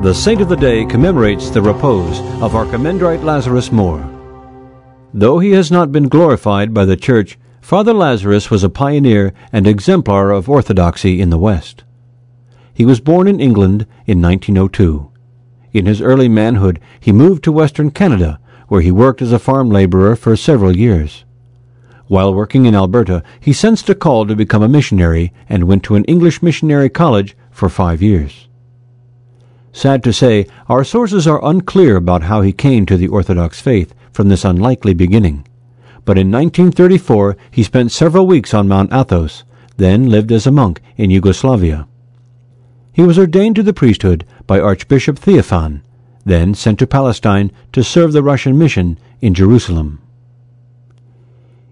The saint of the day commemorates the repose of Archimandrite Lazarus Moore. Though he has not been glorified by the Church, Father Lazarus was a pioneer and exemplar of orthodoxy in the West. He was born in England in 1902. In his early manhood, he moved to Western Canada, where he worked as a farm laborer for several years. While working in Alberta, he sensed a call to become a missionary and went to an English missionary college for five years. Sad to say, our sources are unclear about how he came to the Orthodox faith from this unlikely beginning. But in 1934 he spent several weeks on Mount Athos, then lived as a monk in Yugoslavia. He was ordained to the priesthood by Archbishop Theophan, then sent to Palestine to serve the Russian mission in Jerusalem.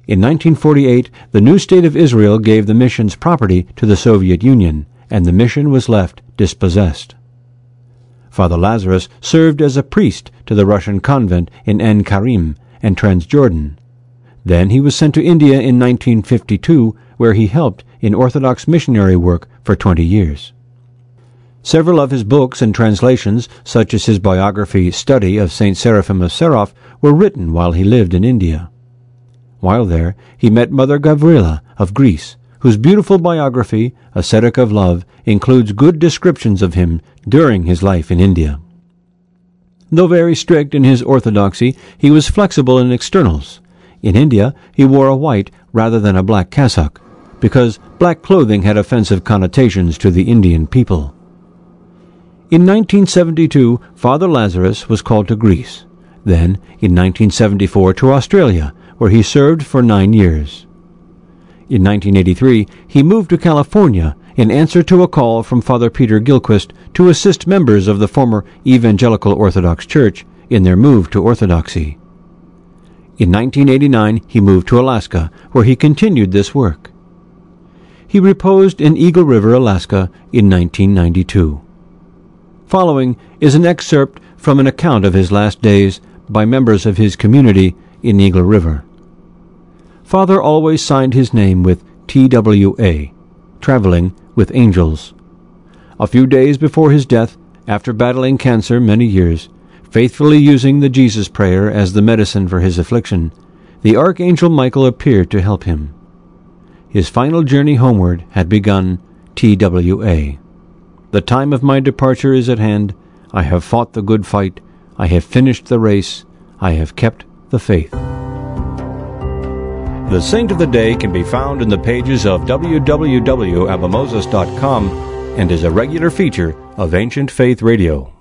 In 1948, the new state of Israel gave the mission's property to the Soviet Union, and the mission was left dispossessed. Father Lazarus served as a priest to the Russian convent in Aïn Karim and Transjordan. Then he was sent to India in 1952, where he helped in Orthodox missionary work for 20 years. Several of his books and translations, such as his biography Study of St. Seraphim of Sarov, were written while he lived in India. While there, he met Mother Gavrilia of Greece, whose beautiful biography, Ascetic of Love, includes good descriptions of him during his life in India. Though very strict in his orthodoxy, he was flexible in externals. In India, he wore a white rather than a black cassock, because black clothing had offensive connotations to the Indian people. In 1972, Father Lazarus was called to Greece, then in 1974 to Australia, where he served for nine years. In 1983, he moved to California in answer to a call from Father Peter Gillquist to assist members of the former Evangelical Orthodox Church in their move to Orthodoxy. In 1989, he moved to Alaska, where he continued this work. He reposed in Eagle River, Alaska in 1992. Following is an excerpt from an account of his last days by members of his community in Eagle River. Father always signed his name with TWA, traveling with angels. A few days before his death, after battling cancer many years, faithfully using the Jesus prayer as the medicine for his affliction, the Archangel Michael appeared to help him. His final journey homeward had begun TWA. The time of my departure is at hand. I have fought the good fight. I have finished the race. I have kept the faith. The Saint of the Day can be found in the pages of www.abbamoses.com and is a regular feature of Ancient Faith Radio.